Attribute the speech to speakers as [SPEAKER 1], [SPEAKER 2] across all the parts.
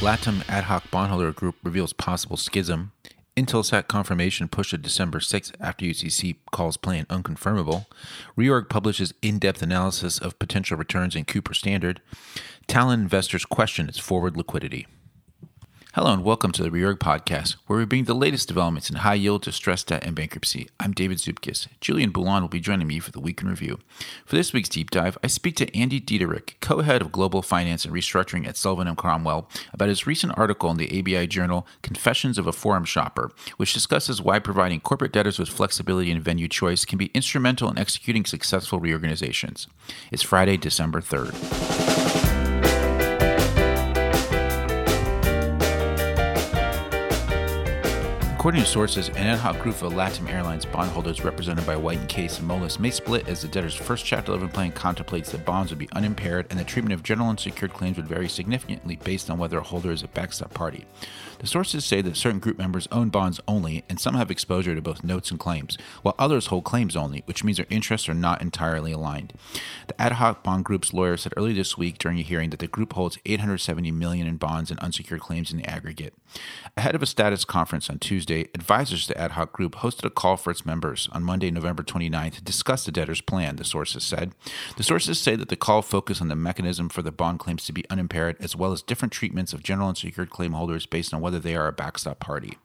[SPEAKER 1] Latam ad hoc bondholder group reveals possible schism. Intelsat confirmation pushed to December 6th after UCC calls plan unconfirmable. Reorg publishes in depth analysis of potential returns in Cooper Standard. Talen investors question its forward liquidity. Hello and welcome to the Reorg Podcast, where we bring the latest developments in high yield, distressed debt, and bankruptcy. I'm David Zupkis. Julian Boulon will be joining me for the Week in Review. For this week's deep dive, I speak to Andy Dietderich, co-head of Global Finance and Restructuring at Sullivan and Cromwell, about his recent article in the ABI journal Confessions of a Forum Shopper, which discusses why providing corporate debtors with flexibility and venue choice can be instrumental in executing successful reorganizations. It's Friday, December 3rd. According to sources, an ad hoc group of Latam Airlines bondholders represented by White and Case and Moelis may split as the debtor's first Chapter 11 plan contemplates that bonds would be unimpaired and the treatment of general unsecured claims would vary significantly based on whether a holder is a backstop party. The sources say that certain group members own bonds only, and some have exposure to both notes and claims, while others hold claims only, which means their interests are not entirely aligned. The ad hoc bond group's lawyer said early this week during a hearing that the group holds 870 million in bonds and unsecured claims in the aggregate. Ahead of a status conference on Tuesday, advisors to the ad hoc group hosted a call for its members on Monday, November 29th to discuss the debtor's plan, the sources said. The sources say that the call focused on the mechanism for the bond claims to be unimpaired, as well as different treatments of general and secured claim holders based on whether they are a backstop party.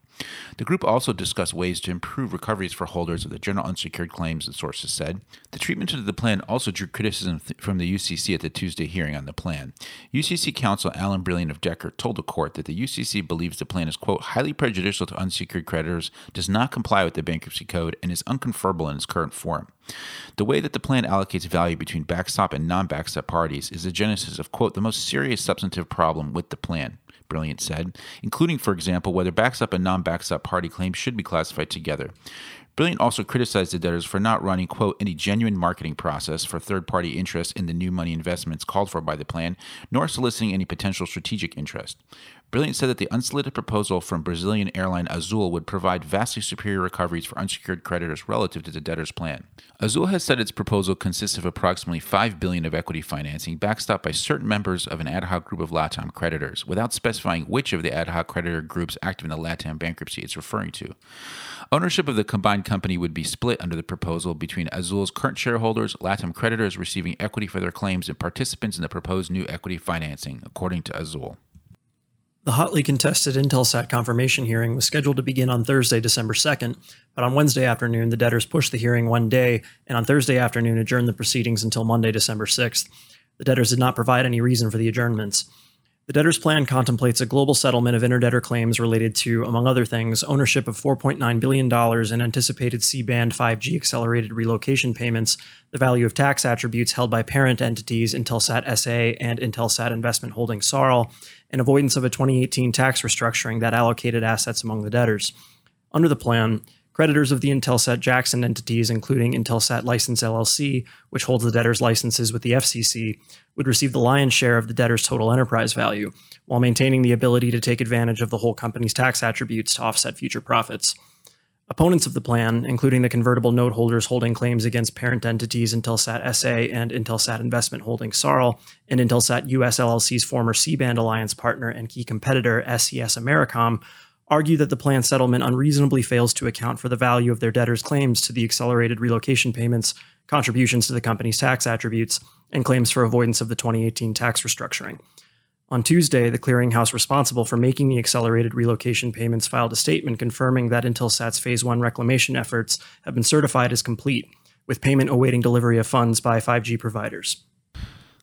[SPEAKER 1] The group also discussed ways to improve recoveries for holders of the general unsecured claims, the sources said. The treatment of the plan also drew criticism th- from the UCC at the Tuesday hearing on the plan. UCC counsel Alan Brilliant of Dechert told the court that the UCC believes the plan is, quote, highly prejudicial to unsecured creditors, does not comply with the bankruptcy code, and is unconfirmable in its current form. The way that the plan allocates value between backstop and non backstop parties is the genesis of, quote, the most serious substantive problem with the plan. Brilliant said, including, for example, whether backstop and non backstop party claims should be classified together. Brilliant also criticized the debtors for not running, quote, any genuine marketing process for third party interest in the new money investments called for by the plan, nor soliciting any potential strategic interest. Brilliant said that the unsolicited proposal from Brazilian airline Azul would provide vastly superior recoveries for unsecured creditors relative to the debtor's plan. Azul has said its proposal consists of approximately 5 billion of equity financing backstopped by certain members of an ad hoc group of LATAM creditors, without specifying which of the ad hoc creditor groups active in the LATAM bankruptcy it's referring to. Ownership of the combined company would be split under the proposal between Azul's current shareholders, LATAM creditors receiving equity for their claims, and participants in the proposed new equity financing, according to Azul.
[SPEAKER 2] The hotly contested Intelsat confirmation hearing was scheduled to begin on Thursday, December 2nd, but on Wednesday afternoon, the debtors pushed the hearing one day, and on Thursday afternoon adjourned the proceedings until Monday, December 6th. The debtors did not provide any reason for the adjournments. The debtor's plan contemplates a global settlement of interdebtor claims related to, among other things, ownership of $4.9 billion in anticipated C band 5G accelerated relocation payments, the value of tax attributes held by parent entities Intelsat SA and Intelsat Investment Holdings SARL, and avoidance of a 2018 tax restructuring that allocated assets among the debtors. Under the plan, Creditors of the Intelsat Jackson entities, including Intelsat License LLC, which holds the debtor's licenses with the FCC, would receive the lion's share of the debtor's total enterprise value, while maintaining the ability to take advantage of the whole company's tax attributes to offset future profits. Opponents of the plan, including the convertible note holders holding claims against parent entities Intelsat SA and Intelsat Investment Holdings SARL, and Intelsat US LLC's former C band alliance partner and key competitor SES Americom, argue that the plan settlement unreasonably fails to account for the value of their debtors' claims to the accelerated relocation payments, contributions to the company's tax attributes, and claims for avoidance of the 2018 tax restructuring. On Tuesday, the clearinghouse responsible for making the accelerated relocation payments filed a statement confirming that Intelsat's Phase 1 reclamation efforts have been certified as complete, with payment awaiting delivery of funds by 5G providers.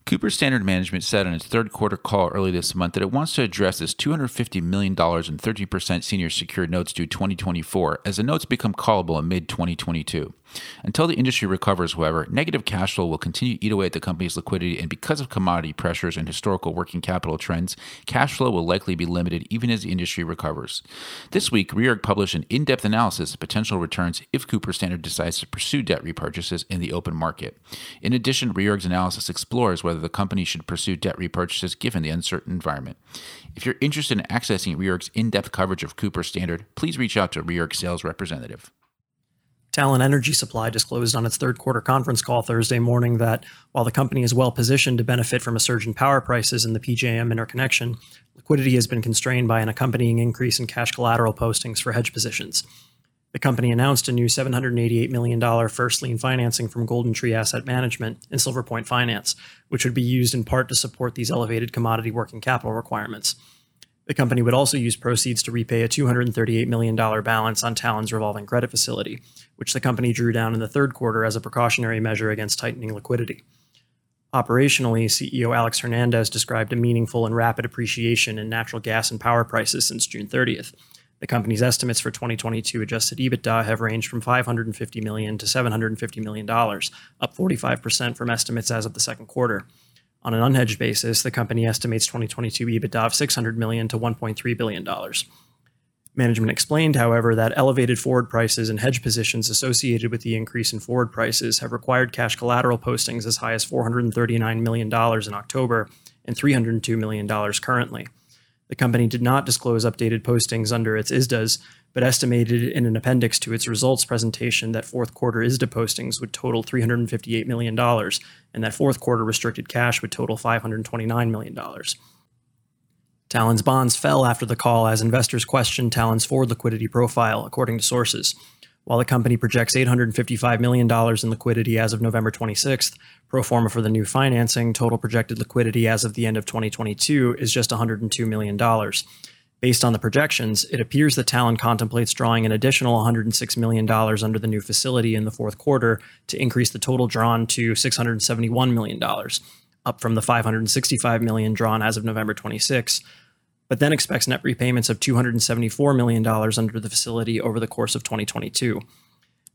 [SPEAKER 1] Cooper Standard Management said on its third quarter call early this month that it wants to address its $250 million in 30% senior secured notes due 2024 as the notes become callable in mid 2022. Until the industry recovers, however, negative cash flow will continue to eat away at the company's liquidity, and because of commodity pressures and historical working capital trends, cash flow will likely be limited even as the industry recovers. This week, Reorg published an in depth analysis of potential returns if Cooper Standard decides to pursue debt repurchases in the open market. In addition, Reorg's analysis explores whether the company should pursue debt repurchases given the uncertain environment. If you're interested in accessing Reorg's in depth coverage of Cooper Standard, please reach out to Reorg sales representative.
[SPEAKER 2] Talen Energy Supply disclosed on its third quarter conference call Thursday morning that while the company is well positioned to benefit from a surge in power prices in the PJM interconnection, liquidity has been constrained by an accompanying increase in cash collateral postings for hedge positions. The company announced a new $788 million first lien financing from Golden Tree Asset Management and Silver Point Finance, which would be used in part to support these elevated commodity working capital requirements. The company would also use proceeds to repay a $238 million balance on Talen's revolving credit facility, which the company drew down in the third quarter as a precautionary measure against tightening liquidity. Operationally, CEO Alex Hernandez described a meaningful and rapid appreciation in natural gas and power prices since June 30th. The company's estimates for 2022 adjusted EBITDA have ranged from 550 million to $750 million, up 45% from estimates as of the second quarter. On an unhedged basis, the company estimates 2022 EBITDA of 600 million to $1.3 billion. Management explained, however, that elevated forward prices and hedge positions associated with the increase in forward prices have required cash collateral postings as high as $439 million in October and $302 million currently. The company did not disclose updated postings under its ISDAs, but estimated in an appendix to its results presentation that fourth quarter ISDA postings would total $358 million and that fourth quarter restricted cash would total $529 million. Talen's bonds fell after the call as investors questioned Talen's forward liquidity profile, according to sources. While the company projects $855 million in liquidity as of November 26th, pro forma for the new financing, total projected liquidity as of the end of 2022 is just $102 million. Based on the projections, it appears that Talen contemplates drawing an additional $106 million under the new facility in the fourth quarter to increase the total drawn to $671 million, up from the 565 million drawn as of November 26, but then expects net repayments of $274 million under the facility over the course of 2022.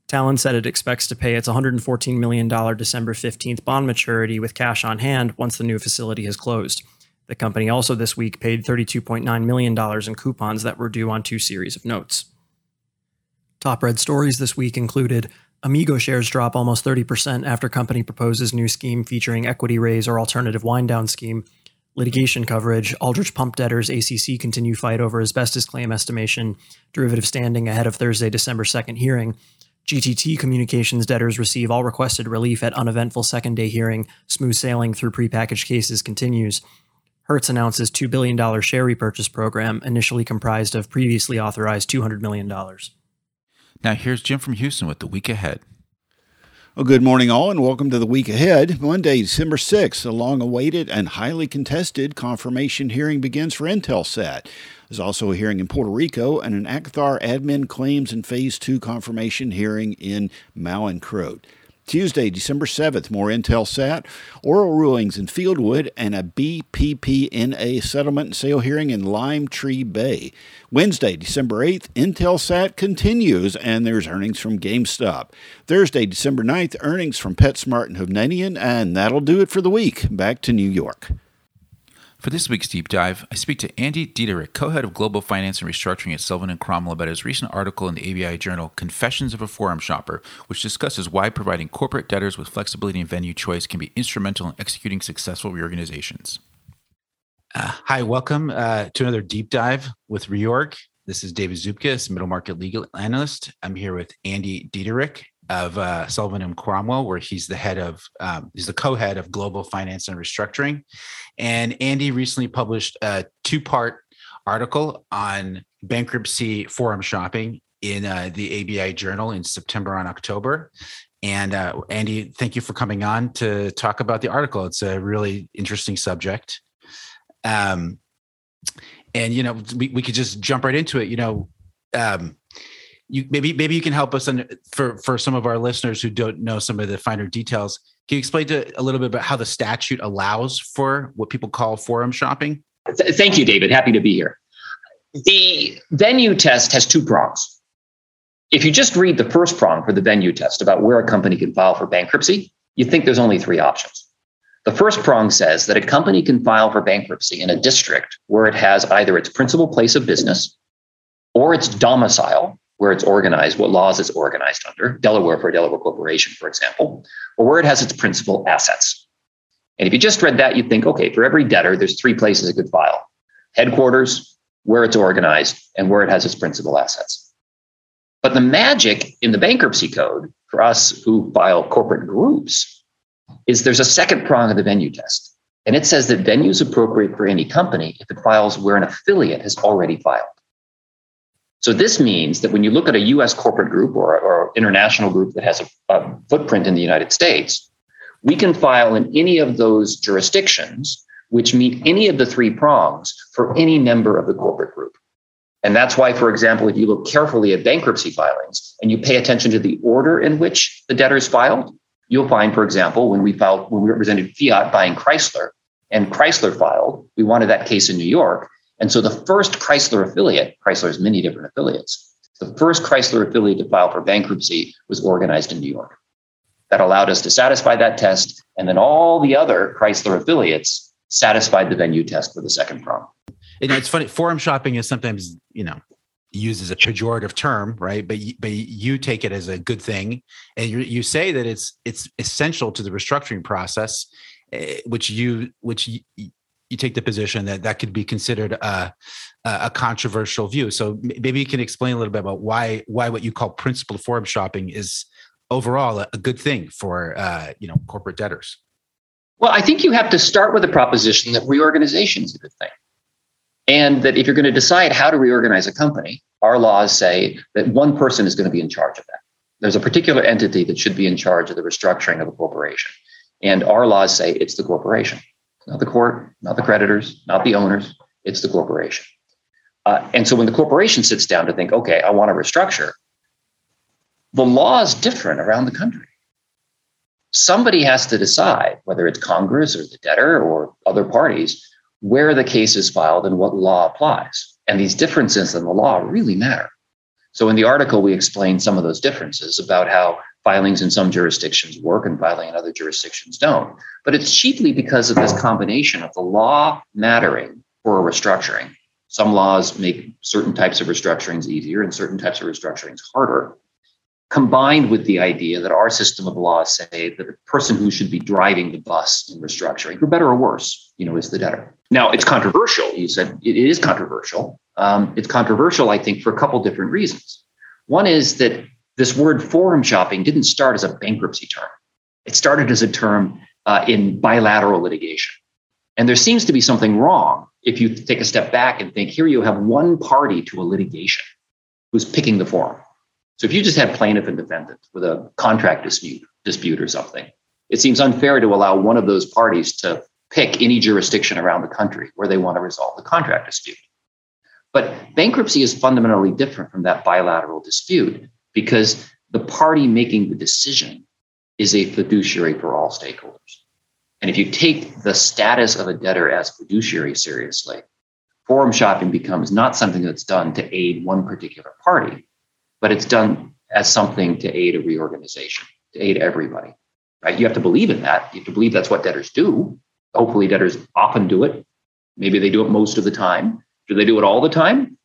[SPEAKER 2] Talen said it expects to pay its $114 million December 15th bond maturity with cash on hand once the new facility has closed. The company also this week paid $32.9 million in coupons that were due on two series of notes. Top red stories this week included Amigo shares drop almost 30% after company proposes new scheme featuring equity raise or alternative wind down scheme. Litigation coverage, Aldrich Pump debtors ACC continue fight over asbestos claim estimation, derivative standing ahead of Thursday, December 2nd hearing. GTT Communications debtors receive all requested relief at uneventful second day hearing. Smooth sailing through prepackaged cases continues. Hertz announces $2 billion share repurchase program, initially comprised of previously authorized $200 million.
[SPEAKER 1] Now, here's Jim from Houston with the week ahead.
[SPEAKER 3] Well, good morning, all, and welcome to the week ahead. Monday, December 6th, a long awaited and highly contested confirmation hearing begins for Intelsat. There's also a hearing in Puerto Rico and an Acthar admin claims and phase two confirmation hearing in Mallinckrodt. Tuesday, December 7th, more Intelsat, oral rulings in Fieldwood, and a BPPNA settlement and sale hearing in Lime Tree Bay. Wednesday, December 8th, Intelsat continues, and there's earnings from GameStop. Thursday, December 9th, earnings from PetSmart and Hovnanian, and that'll do it for the week. Back to New York.
[SPEAKER 1] For this week's deep dive, I speak to Andy Dietderich, co-head of Global Finance and Restructuring at Sullivan and Cromwell, about his recent article in the ABI Journal, "Confessions of a Forum Shopper," which discusses why providing corporate debtors with flexibility and venue choice can be instrumental in executing successful reorganizations. Uh, hi, welcome uh, to another deep dive with Reorg. This is David Zupka, middle market legal analyst. I'm here with Andy Dietderich, of uh, Sullivan and Cromwell, where he's the head of, um, he's the co-head of global finance and restructuring. And Andy recently published a two-part article on bankruptcy forum shopping in uh, the ABI Journal in September and October. And uh, Andy, thank you for coming on to talk about the article. It's a really interesting subject. Um, and you know, we, we could just jump right into it. You know, um, you maybe maybe you can help us under, for for some of our listeners who don't know some of the finer details. Can you explain to a little bit about how the statute allows for what people call forum shopping?
[SPEAKER 4] Thank you, David. Happy to be here. The venue test has two prongs. If you just read the first prong for the venue test about where a company can file for bankruptcy, you think there's only three options. The first prong says that a company can file for bankruptcy in a district where it has either its principal place of business or its domicile, where it's organized, what laws it's organized under, Delaware for a Delaware corporation, for example, or where it has its principal assets. And if you just read that, you'd think, okay, for every debtor, there's three places it could file headquarters, where it's organized, and where it has its principal assets. But the magic in the bankruptcy code for us who file corporate groups is there's a second prong of the venue test. And it says that venue is appropriate for any company if it files where an affiliate has already filed. So this means that when you look at a US corporate group or, or international group that has a, a footprint in the United States, we can file in any of those jurisdictions which meet any of the three prongs for any member of the corporate group. And that's why, for example, if you look carefully at bankruptcy filings and you pay attention to the order in which the debtors filed, you'll find, for example, when we filed, when we represented Fiat buying Chrysler and Chrysler filed, we wanted that case in New York. And so the first Chrysler affiliate, Chrysler has many different affiliates, the first Chrysler affiliate to file for bankruptcy was organized in New York. That allowed us to satisfy that test. And then all the other Chrysler affiliates satisfied the venue test for the second prong.
[SPEAKER 1] You know, it's funny. Forum shopping is sometimes, you know, used as a pejorative term, right? But but you take it as a good thing, and you you say that it's it's essential to the restructuring process, eh, which you which you, take the position that that could be considered a a controversial view. So maybe you can explain a little bit about why why what you call principal forum shopping is overall a, good thing for uh, you know corporate debtors.
[SPEAKER 4] Well, I think you have to start with the proposition that reorganization is a good thing. And that if you're going to decide how to reorganize a company, our laws say that one person is going to be in charge of that. There's a particular entity that should be in charge of the restructuring of a corporation. And our laws say it's the corporation, not the court, not the creditors, not the owners, it's the corporation. Uh, and so when the corporation sits down to think, okay, I want to restructure, the law is different around the country. Somebody has to decide, whether it's Congress or the debtor or other parties, where the case is filed and what law applies. And these differences in the law really matter. So in the article, we explain some of those differences about how filings in some jurisdictions work and filing in other jurisdictions don't. But it's chiefly because of this combination of the law mattering for a restructuring. Some laws make certain types of restructurings easier and certain types of restructurings harder combined with the idea that our system of laws say that the person who should be driving the bus in restructuring, for better or worse, you know, is the debtor. Now, it's controversial. You said it is controversial. Um, it's controversial, I think, for a couple different reasons. One is that this word forum shopping didn't start as a bankruptcy term. It started as a term uh, in bilateral litigation. And there seems to be something wrong if you take a step back and think here you have one party to a litigation who's picking the forum. So if you just had plaintiff and defendant with a contract dispute, dispute or something, it seems unfair to allow one of those parties to pick any jurisdiction around the country where they want to resolve the contract dispute. But bankruptcy is fundamentally different from that bilateral dispute because the party making the decision is a fiduciary for all stakeholders. And if you take the status of a debtor as fiduciary seriously, forum shopping becomes not something that's done to aid one particular party, but it's done as something to aid a reorganization, to aid everybody. Right? You have to believe in that. You have to believe that's what debtors do. Hopefully, debtors often do it. Maybe they do it most of the time. Do they do it all the time?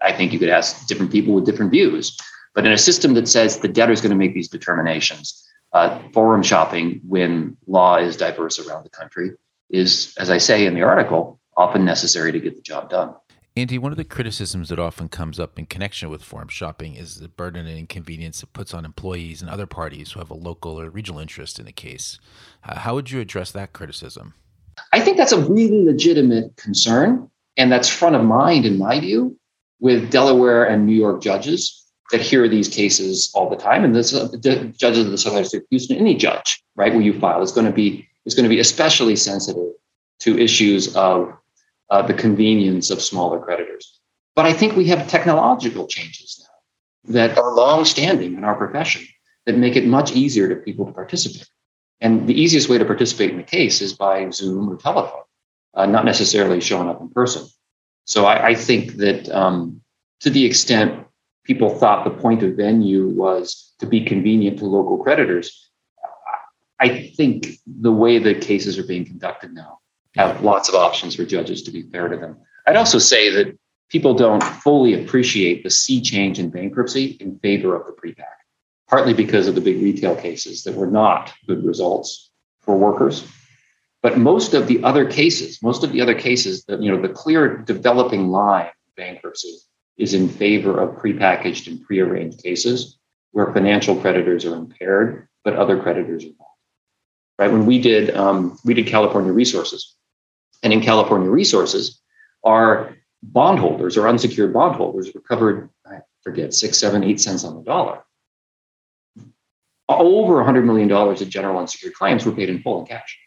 [SPEAKER 4] I think you could ask different people with different views. But in a system that says the debtor is going to make these determinations, uh, forum shopping when law is diverse around the country is, as I say in the article, often necessary to get the job done.
[SPEAKER 1] Andy, one of the criticisms that often comes up in connection with forum shopping is the burden and inconvenience it puts on employees and other parties who have a local or regional interest in the case. Uh, how would you address that criticism?
[SPEAKER 4] I think that's a really legitimate concern. And that's front of mind, in my view, with Delaware and New York judges that hear these cases all the time. And this, uh, the judges of the Southern District of Houston, any judge, right, where you file is going to be is going to be especially sensitive to issues of uh, the convenience of smaller creditors. But I think we have technological changes now that are long-standing in our profession that make it much easier to people to participate. And the easiest way to participate in the case is by Zoom or telephone, uh, not necessarily showing up in person. So I, I think that um, to the extent people thought the point of venue was to be convenient to local creditors, I think the way the cases are being conducted now have lots of options for judges to be fair to them. I'd also say that people don't fully appreciate the sea change in bankruptcy in favor of the prepack, partly because of the big retail cases that were not good results for workers. But most of the other cases, most of the other cases, that you know, the clear developing line bankruptcy is in favor of prepackaged and prearranged cases where financial creditors are impaired, but other creditors are not. right? When we did um, we did California Resources, and in California Resources, our bondholders or unsecured bondholders recovered I forget six, seven, eight cents on the dollar. Over $100 million of general unsecured claims were paid in full in cash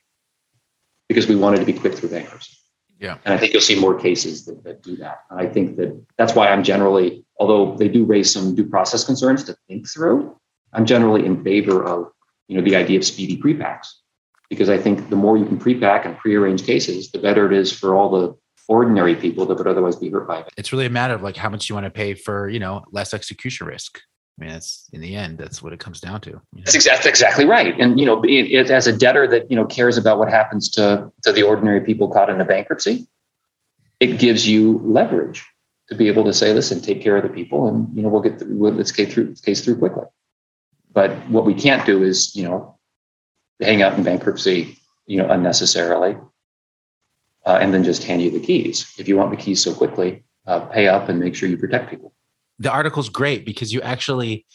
[SPEAKER 4] because we wanted to be quick through bankruptcy.
[SPEAKER 1] Yeah.
[SPEAKER 4] And I think you'll see more cases that, that do that. And I think that that's why I'm generally, although they do raise some due process concerns to think through, I'm generally in favor of, you know, the idea of speedy prepacks. Because I think the more you can prepack and prearrange cases, the better it is for all the ordinary people that would otherwise be hurt by it.
[SPEAKER 1] It's really a matter of like how much you want to pay for, you know, less execution risk. I mean, that's in the end, that's what it comes down to. You know?
[SPEAKER 4] That's exactly exactly right. And you know, it, it, as a debtor that you know cares about what happens to to the ordinary people caught in a bankruptcy, it gives you leverage to be able to say, "Listen, take care of the people, and you know, we'll get the, we'll, let's get through case through quickly." But what we can't do is, you know, hang out in bankruptcy, you know, unnecessarily, uh, and then just hand you the keys. If you want the keys so quickly, uh, pay up and make sure you protect people
[SPEAKER 1] the article's great because you actually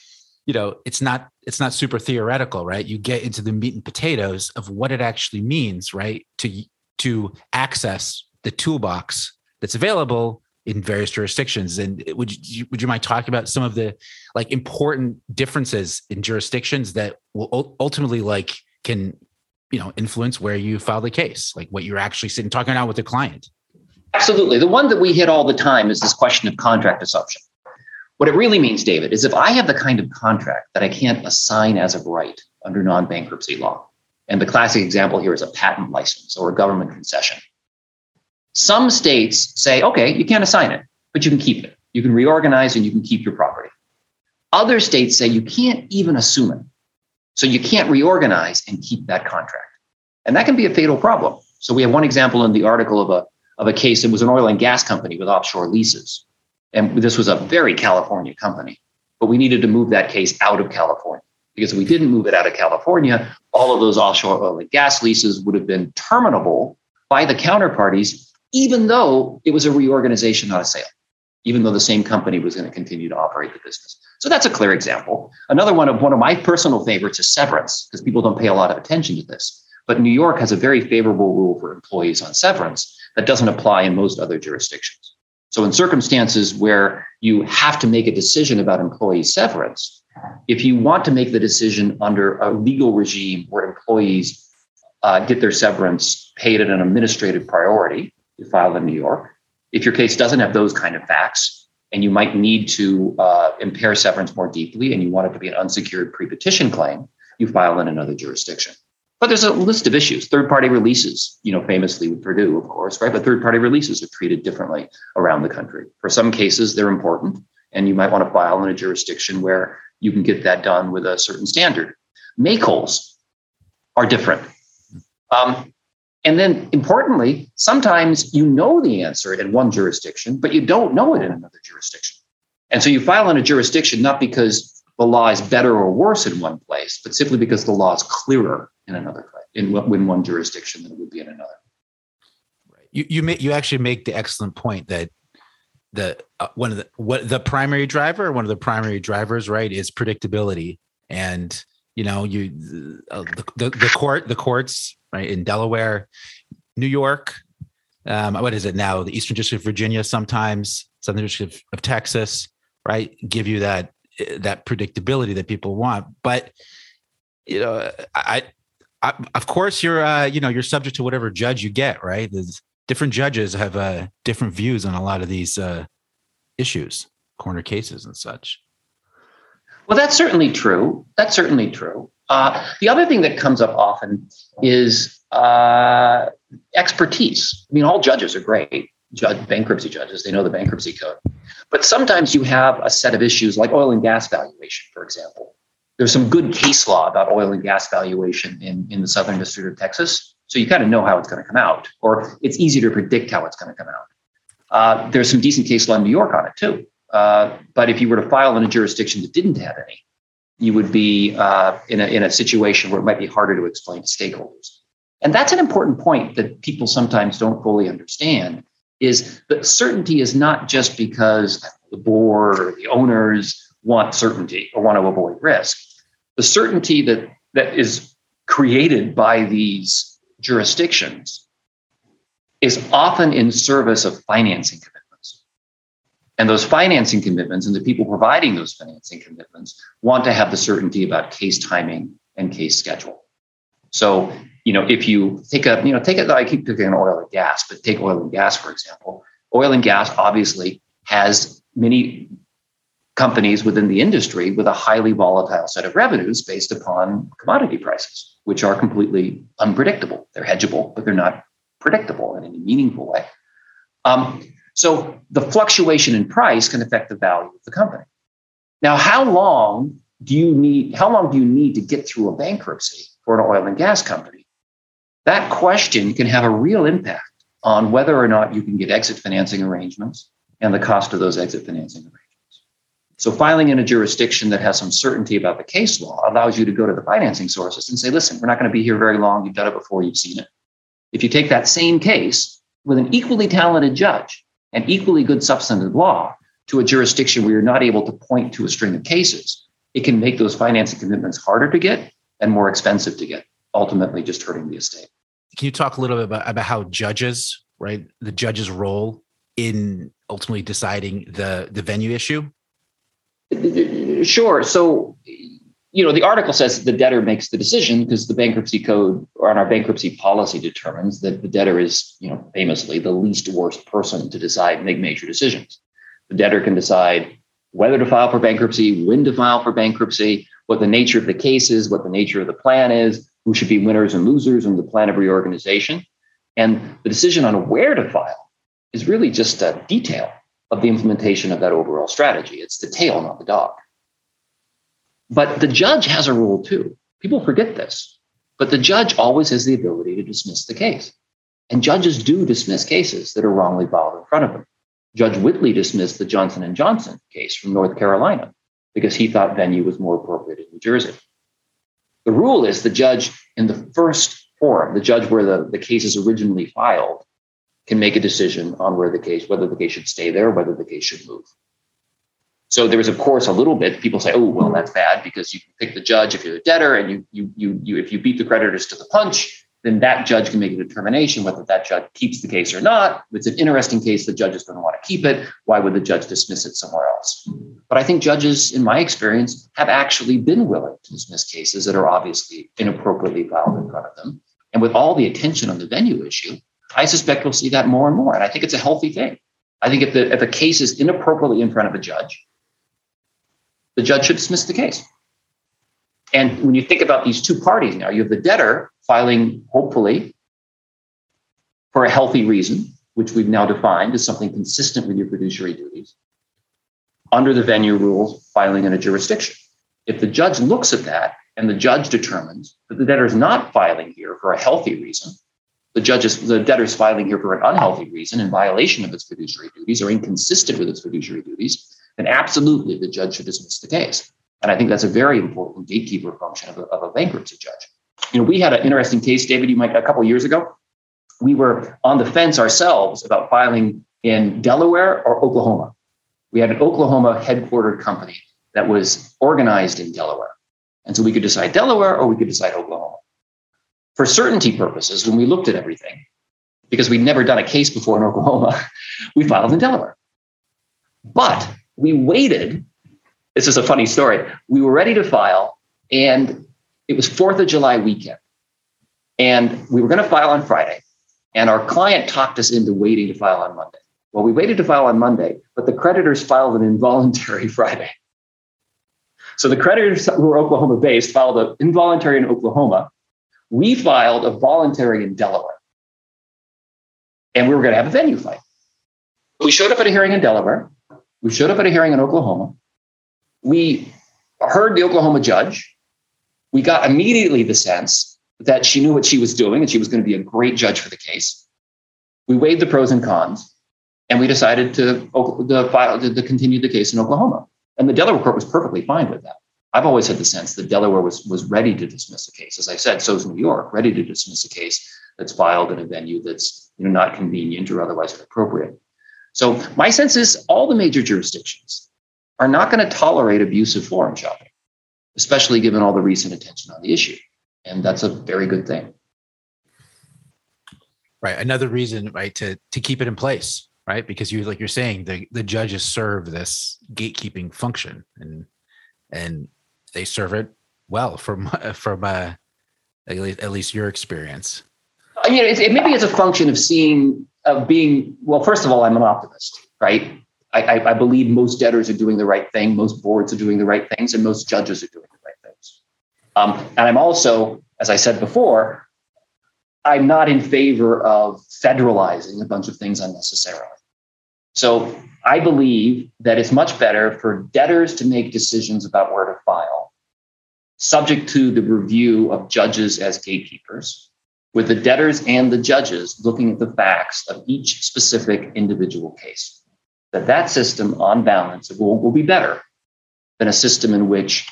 [SPEAKER 1] you know it's not it's not super theoretical right? You get into the meat and potatoes of what it actually means right? To to access the toolbox that's available in various jurisdictions. And would you would you mind talking about some of the like important differences in jurisdictions that will ultimately like can you know influence where you file the case like what you're actually sitting talking out with the client?
[SPEAKER 4] Absolutely. The one that we hit all the time is this question of contract assumption what it really means, David, is if I have the kind of contract that I can't assign as of right under non bankruptcy law, and the classic example here is a patent license or a government concession. Some states say, okay, you can't assign it, but you can keep it. You can reorganize and you can keep your property. Other states say you can't even assume it. So you can't reorganize and keep that contract. And that can be a fatal problem. So we have one example in the article of a, of a case. It was an oil and gas company with offshore leases. And this was a very California company, but we needed to move that case out of California because if we didn't move it out of California, all of those offshore oil and gas leases would have been terminable by the counterparties, even though it was a reorganization, not a sale, even though the same company was going to continue to operate the business. So that's a clear example. Another one of one of my personal favorites is severance, because people don't pay a lot of attention to this. But New York has a very favorable rule for employees on severance that doesn't apply in most other jurisdictions. So, in circumstances where you have to make a decision about employee severance, if you want to make the decision under a legal regime where employees uh, get their severance paid at an administrative priority, you file in New York. If your case doesn't have those kind of facts, and you might need to uh, impair severance more deeply, and you want it to be an unsecured pre-petition claim, you file in another jurisdiction. But there's a list of issues. Third party releases, you know, famously with Purdue, of course, right? But third party releases are treated differently around the country. For some cases, they're important, and you might want to file in a jurisdiction where you can get that done with a certain standard. Make-wholes are different. Um, and then importantly, sometimes you know the answer in one jurisdiction, but you don't know it in another jurisdiction. And so you file in a jurisdiction not because the law is better or worse in one place, but simply because the law is clearer in another in, in one jurisdiction than it would be in another.
[SPEAKER 1] Right. You you make you actually make the excellent point that the uh, one of the what the primary driver, one of the primary drivers, right, is predictability, and you know you uh, the, the the court the courts right in Delaware, New York, um, what is it now? The Eastern District of Virginia, sometimes Southern District of Texas, right, give you that that predictability that people want. But you know, I, I of course you're uh, you know you're subject to whatever judge you get, right? There's different judges have uh, different views on a lot of these uh, issues, corner cases and such.
[SPEAKER 4] Well, that's certainly true. That's certainly true. Uh, the other thing that comes up often is uh, expertise. I mean, all judges are great, judge, bankruptcy judges. They know the bankruptcy code. But sometimes you have a set of issues like oil and gas valuation, for example. There's some good case law about oil and gas valuation in, in the Southern District of Texas. So you kind of know how it's going to come out, or it's easy to predict how it's going to come out. Uh, there's some decent case law in New York on it too. Uh, but if you were to file in a jurisdiction that didn't have any, you would be uh, in, a, in a situation where it might be harder to explain to stakeholders. And that's an important point that people sometimes don't fully understand is that certainty is not just because the board or the owners want certainty or want to avoid risk. The certainty that, that is created by these jurisdictions is often in service of financing commitments. And those financing commitments and the people providing those financing commitments want to have the certainty about case timing and case schedule. So, you know, if you take a, you know, take it, I keep picking oil and gas, but take oil and gas, for example. Oil and gas obviously has many companies within the industry with a highly volatile set of revenues based upon commodity prices, which are completely unpredictable. They're hedgeable, but they're not predictable in any meaningful way. Um, so the fluctuation in price can affect the value of the company. Now, how long do you need? How long do you need to get through a bankruptcy for an oil and gas company? That question can have a real impact on whether or not you can get exit financing arrangements and the cost of those exit financing arrangements. So filing in a jurisdiction that has some certainty about the case law allows you to go to the financing sources and say, listen, we're not going to be here very long. You've done it before, you've seen it. If you take that same case with an equally talented judge and equally good substantive law to a jurisdiction where you're not able to point to a string of cases, it can make those financing commitments harder to get and more expensive to get, ultimately just hurting the estate.
[SPEAKER 1] Can you talk a little bit about, about how judges, right, the judge's role in ultimately deciding the the venue issue?
[SPEAKER 4] Sure. So, you know, the article says the debtor makes the decision because the bankruptcy code or on our bankruptcy policy determines that the debtor is, you know, famously the least worst person to decide make major decisions. The debtor can decide whether to file for bankruptcy, when to file for bankruptcy, what the nature of the case is, what the nature of the plan is, who should be winners and losers in the plan of reorganization. And the decision on where to file is really just a detail of the implementation of that overall strategy. It's the tail, not the dog. But the judge has a role too. People forget this, but the judge always has the ability to dismiss the case. And judges do dismiss cases that are wrongly filed in front of them. Judge Whitley dismissed the Johnson and Johnson case from North Carolina because he thought venue was more appropriate in New Jersey. The rule is the judge in the first forum, the judge where the, the case is originally filed, can make a decision on where the case, whether the case should stay there, whether the case should move. So there is, of course, a little bit. People say, "Oh, well, that's bad because you can pick the judge if you're the debtor, and you, you, you, you, if you beat the creditors to the punch, then that judge can make a determination whether that judge keeps the case or not. If it's an interesting case, the judge is going to want to keep it. Why would the judge dismiss it somewhere else? But I think judges, in my experience, have actually been willing to dismiss cases that are obviously inappropriately filed in front of them. And with all the attention on the venue issue, I suspect we'll see that more and more. And I think it's a healthy thing. I think if the if a case is inappropriately in front of a judge, the judge should dismiss the case. And when you think about these two parties now, you have the debtor filing, hopefully, for a healthy reason, which we've now defined as something consistent with your fiduciary duties, under the venue rules, filing in a jurisdiction. If the judge looks at that and the judge determines that the debtor is not filing here for a healthy reason, the judge is the debtor is filing here for an unhealthy reason in violation of its fiduciary duties or inconsistent with its fiduciary duties, then absolutely the judge should dismiss the case. And I think that's a very important gatekeeper function of a, of a bankruptcy judge. You know, we had an interesting case, David, you might a couple years ago. We were on the fence ourselves about filing in Delaware or Oklahoma. We had an Oklahoma headquartered company that was organized in Delaware. And so we could decide Delaware or we could decide Oklahoma. For certainty purposes, when we looked at everything, because we'd never done a case before in Oklahoma, we filed in Delaware. But we waited. This is a funny story. We were ready to file, and it was 4th of July weekend. And we were going to file on Friday, and our client talked us into waiting to file on Monday. Well, we waited to file on Monday, but the creditors filed an involuntary Friday. So the creditors who were Oklahoma based filed an involuntary in Oklahoma. We filed a voluntary in Delaware. And we were going to have a venue fight. We showed up at a hearing in Delaware. We showed up at a hearing in Oklahoma. We heard the Oklahoma judge. We got immediately the sense that she knew what she was doing and she was going to be a great judge for the case. We weighed the pros and cons, and we decided to, to, file, to, continue the case in Oklahoma. And the Delaware court was perfectly fine with that. I've always had the sense that Delaware was, was ready to dismiss a case. As I said, so is New York, ready to dismiss a case that's filed in a venue that's you know, not convenient or otherwise inappropriate. So my sense is all the major jurisdictions are not going to tolerate abusive forum shopping, especially given all the recent attention on the issue. And that's a very good thing.
[SPEAKER 1] Right. Another reason, right, to to keep it in place, right? Because you like you're saying the the judges serve this gatekeeping function and and they serve it well from from uh, at least, at least your experience.
[SPEAKER 4] I mean, it, it, maybe it's a function of seeing of being well. First of all, I'm an optimist, right? I, I, believe most debtors are doing the right thing, most boards are doing the right things, and most judges are doing the right things. Um, and I'm also, as I said before, I'm not in favor of federalizing a bunch of things unnecessarily. So I believe that it's much better for debtors to make decisions about where to file, subject to the review of judges as gatekeepers, with the debtors and the judges looking at the facts of each specific individual case. That that system, on balance, will, will be better than a system in which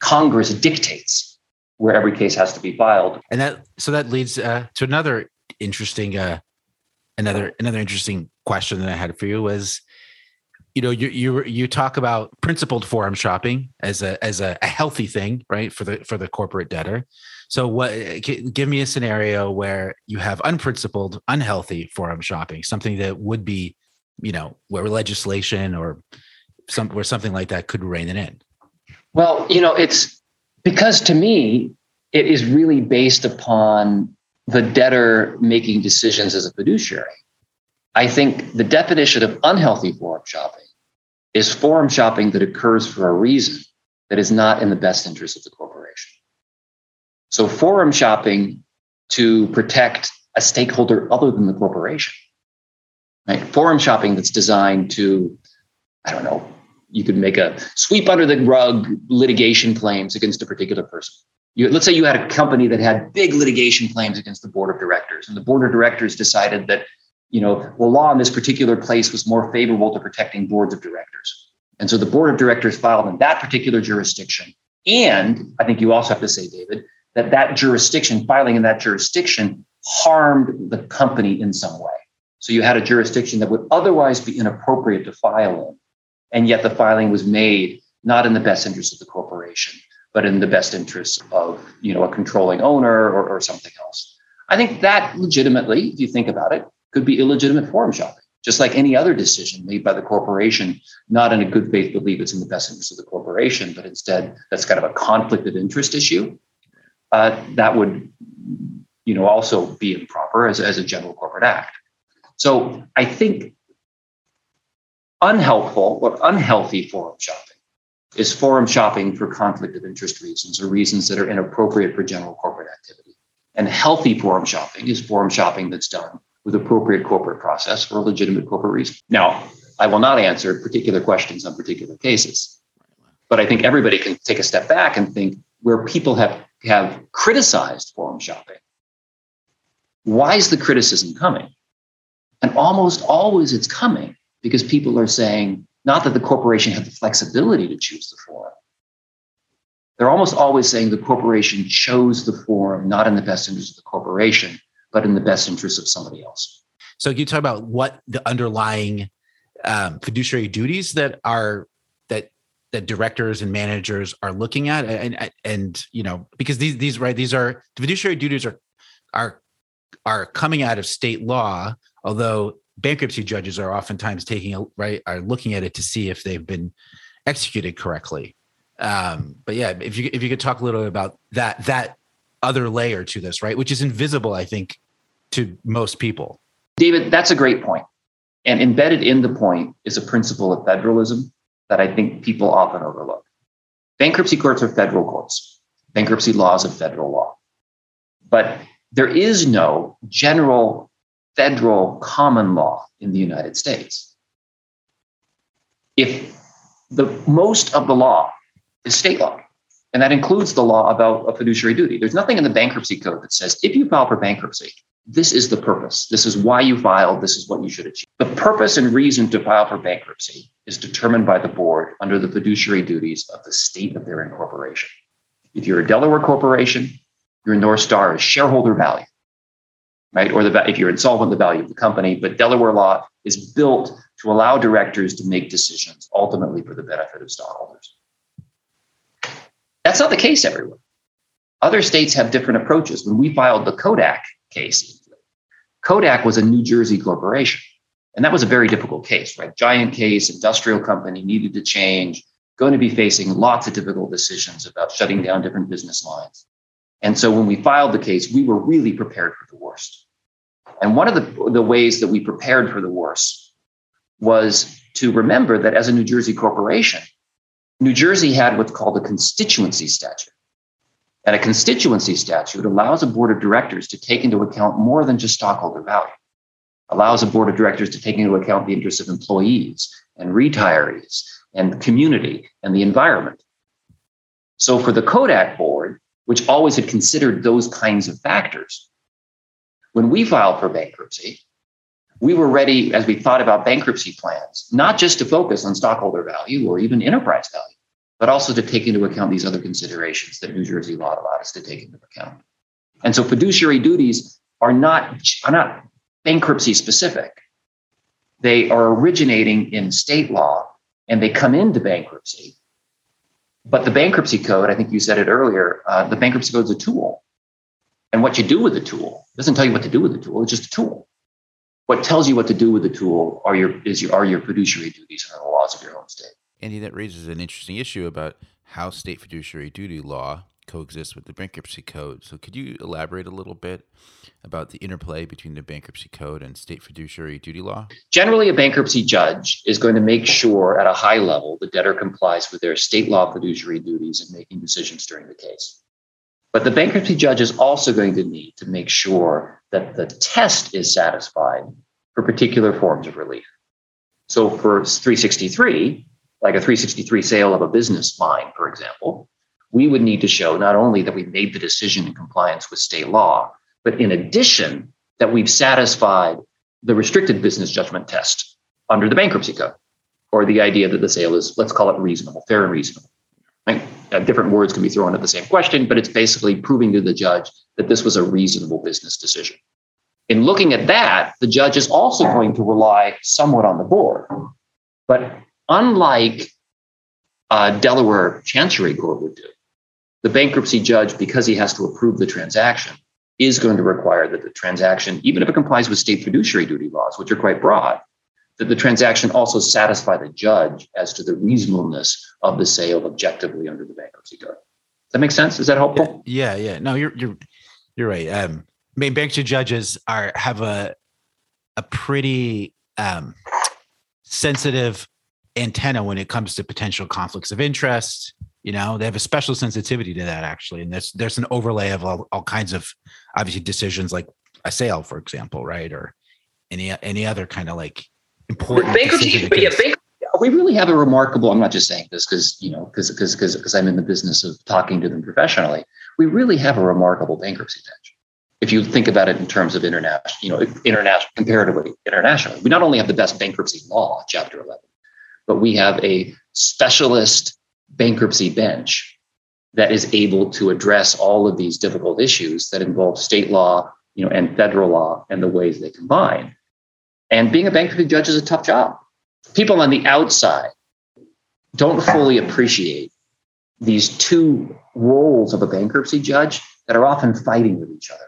[SPEAKER 4] Congress dictates where every case has to be filed.
[SPEAKER 1] And that so that leads uh, to another interesting uh, another another interesting question that I had for you was you know you you you talk about principled forum shopping as a as a, a healthy thing right for the for the corporate debtor so what give me a scenario where you have unprincipled unhealthy forum shopping something that would be you know where legislation or some where something like that could rein it in
[SPEAKER 4] well you know it's because to me, it is really based upon the debtor making decisions as a fiduciary. I think the definition of unhealthy forum shopping is forum shopping that occurs for a reason that is not in the best interest of the corporation. So, forum shopping to protect a stakeholder other than the corporation, right? Forum shopping that's designed to, I don't know, you could make a sweep under the rug litigation claims against a particular person. You, let's say you had a company that had big litigation claims against the board of directors, and the board of directors decided that, you know, the law in this particular place was more favorable to protecting boards of directors. And so the board of directors filed in that particular jurisdiction. And I think you also have to say, David, that that jurisdiction, filing in that jurisdiction, harmed the company in some way. So you had a jurisdiction that would otherwise be inappropriate to file in and yet the filing was made not in the best interest of the corporation, but in the best interest of you know a controlling owner or, or something else. I think that legitimately, if you think about it, could be illegitimate forum shopping, just like any other decision made by the corporation, not in a good faith belief it's in the best interest of the corporation, but instead that's kind of a conflict of interest issue. Uh, that would you know also be improper as, as a general corporate act. So I think unhelpful or unhealthy forum shopping is forum shopping for conflict of interest reasons or reasons that are inappropriate for general corporate activity. And healthy forum shopping is forum shopping that's done with appropriate corporate process for a legitimate corporate reason. Now, I will not answer particular questions on particular cases, but I think everybody can take a step back and think where people have, have criticized forum shopping, why is the criticism coming? And almost always it's coming because people are saying not that the corporation had the flexibility to choose the forum. They're almost always saying the corporation chose the forum not in the best interest of the corporation, but in the best interest of somebody else.
[SPEAKER 1] So you talk about what the underlying um, fiduciary duties that are that that directors and managers are looking at, and and you know because these these right these are the fiduciary duties are are are coming out of state law, although bankruptcy judges are oftentimes taking a right are looking at it to see if they've been executed correctly. Um, but yeah, if you if you could talk a little bit about that that other layer to this, right, which is invisible, I think, to most people.
[SPEAKER 4] David, that's a great point. And embedded in the point is a principle of federalism that I think people often overlook. Bankruptcy courts are federal courts. Bankruptcy law is a federal law. But there is no general federal common law in the United States. If the most of the law is state law, and that includes the law about a fiduciary duty. There's nothing in the bankruptcy code that says if you file for bankruptcy, this is the purpose. This is why you filed. This is what you should achieve. The purpose and reason to file for bankruptcy is determined by the board under the fiduciary duties of the state of their incorporation. If you're a Delaware corporation, your North Star is shareholder value right? Or the if you're insolvent, the value of the company. But Delaware law is built to allow directors to make decisions ultimately for the benefit of stockholders. That's not the case everywhere. Other states have different approaches. When we filed the Kodak case, Kodak was a New Jersey corporation. And that was a very difficult case, right? Giant case, industrial company needed to change, going to be facing lots of difficult decisions about shutting down different business lines. And so when we filed the case, we were really prepared for the worst. And one of the, the ways that we prepared for the worst was to remember that as a New Jersey corporation, New Jersey had what's called a constituency statute. And a constituency statute allows a board of directors to take into account more than just stockholder value, allows a board of directors to take into account the interests of employees and retirees and the community and the environment. So for the Kodak board, which always had considered those kinds of factors, when we filed for bankruptcy, we were ready as we thought about bankruptcy plans, not just to focus on stockholder value or even enterprise value, but also to take into account these other considerations that New Jersey law allowed us to take into account. And so fiduciary duties are not, are not bankruptcy specific. They are originating in state law and they come into bankruptcy. But the bankruptcy code, I think you said it earlier, uh, the bankruptcy code is a tool. And what you do with the tool doesn't tell you what to do with the tool, it's just a tool. What tells you what to do with the tool are your is your are your fiduciary duties under the laws of your home state.
[SPEAKER 1] Andy, that raises an interesting issue about how state fiduciary duty law coexists with the bankruptcy code. So, could you elaborate a little bit about the interplay between the bankruptcy code and state fiduciary duty law?
[SPEAKER 4] Generally, a bankruptcy judge is going to make sure at a high level the debtor complies with their state law fiduciary duties in making decisions during the case. But the bankruptcy judge is also going to need to make sure that the test is satisfied for particular forms of relief. So for 363, like a 363 sale of a business line, for example, we would need to show not only that we've made the decision in compliance with state law, but in addition, that we've satisfied the restricted business judgment test under the bankruptcy code, or the idea that the sale is, let's call it reasonable, fair and reasonable. Right? Uh, different words can be thrown at the same question, but it's basically proving to the judge that this was a reasonable business decision. In looking at that, the judge is also going to rely somewhat on the board. But unlike uh, Delaware Chancery Court would do, the bankruptcy judge, because he has to approve the transaction, is going to require that the transaction, even if it complies with state fiduciary duty laws, which are quite broad, that the transaction also satisfy the judge as to the reasonableness of the sale objectively under the bankruptcy code. Does that make sense? Is that helpful?
[SPEAKER 1] Yeah, yeah. No, you're you're you're right. Um, I mean, bankruptcy judges are have a a pretty um, sensitive antenna when it comes to potential conflicts of interest. You know, they have a special sensitivity to that actually, and there's there's an overlay of all, all kinds of obviously decisions like a sale, for example, right, or any any other kind of like important
[SPEAKER 4] bankruptcy. But yeah, bank, we really have a remarkable. I'm not just saying this because you know because because because because I'm in the business of talking to them professionally. We really have a remarkable bankruptcy bench. If you think about it in terms of international, you know, international comparatively internationally, we not only have the best bankruptcy law, Chapter 11, but we have a specialist bankruptcy bench that is able to address all of these difficult issues that involve state law, you know, and federal law and the ways they combine. And being a bankruptcy judge is a tough job. People on the outside don't fully appreciate these two roles of a bankruptcy judge that are often fighting with each other.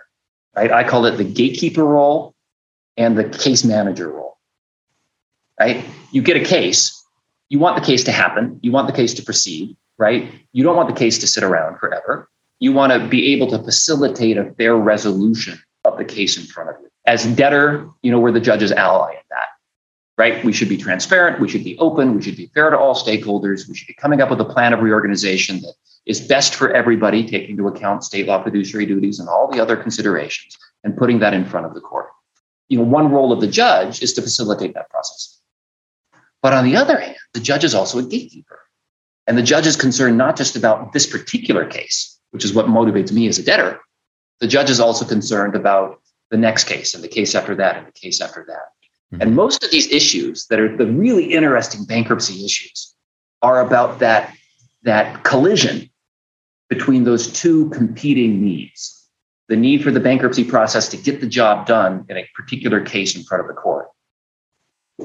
[SPEAKER 4] Right? I call it the gatekeeper role and the case manager role. Right? You get a case, you want the case to happen, you want the case to proceed, right? You don't want the case to sit around forever. You want to be able to facilitate a fair resolution of the case in front of you as debtor, you know, we're the judge's ally in that, right? We should be transparent. We should be open. We should be fair to all stakeholders. We should be coming up with a plan of reorganization that is best for everybody, taking into account state law fiduciary duties and all the other considerations, and putting that in front of the court. You know, one role of the judge is to facilitate that process. But on the other hand, the judge is also a gatekeeper. And the judge is concerned not just about this particular case, which is what motivates me as a debtor. The judge is also concerned about the next case and the case after that and the case after that. Mm-hmm. And most of these issues that are the really interesting bankruptcy issues are about that, that collision between those two competing needs the need for the bankruptcy process to get the job done in a particular case in front of the court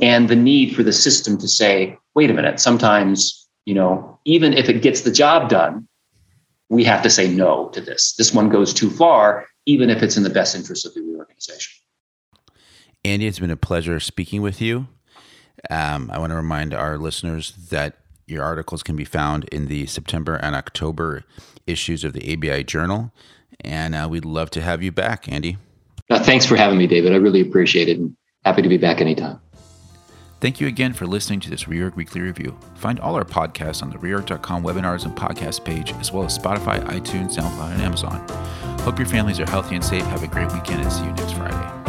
[SPEAKER 4] and the need for the system to say wait a minute sometimes you know even if it gets the job done we have to say no to this. This one goes too far, even if it's in the best interest of the reorganization.
[SPEAKER 1] Andy, it's been a pleasure speaking with you. Um, I want to remind our listeners that your articles can be found in the September and October issues of the ABI Journal. And uh, we'd love to have you back, Andy.
[SPEAKER 4] Uh, thanks for having me, David. I really appreciate it and happy to be back anytime.
[SPEAKER 1] Thank you again for listening to this Reorg Weekly Review. Find all our podcasts on the reorg.com webinars and podcast page, as well as Spotify, iTunes, SoundCloud, and Amazon. Hope your families are healthy and safe. Have a great weekend and see you next Friday.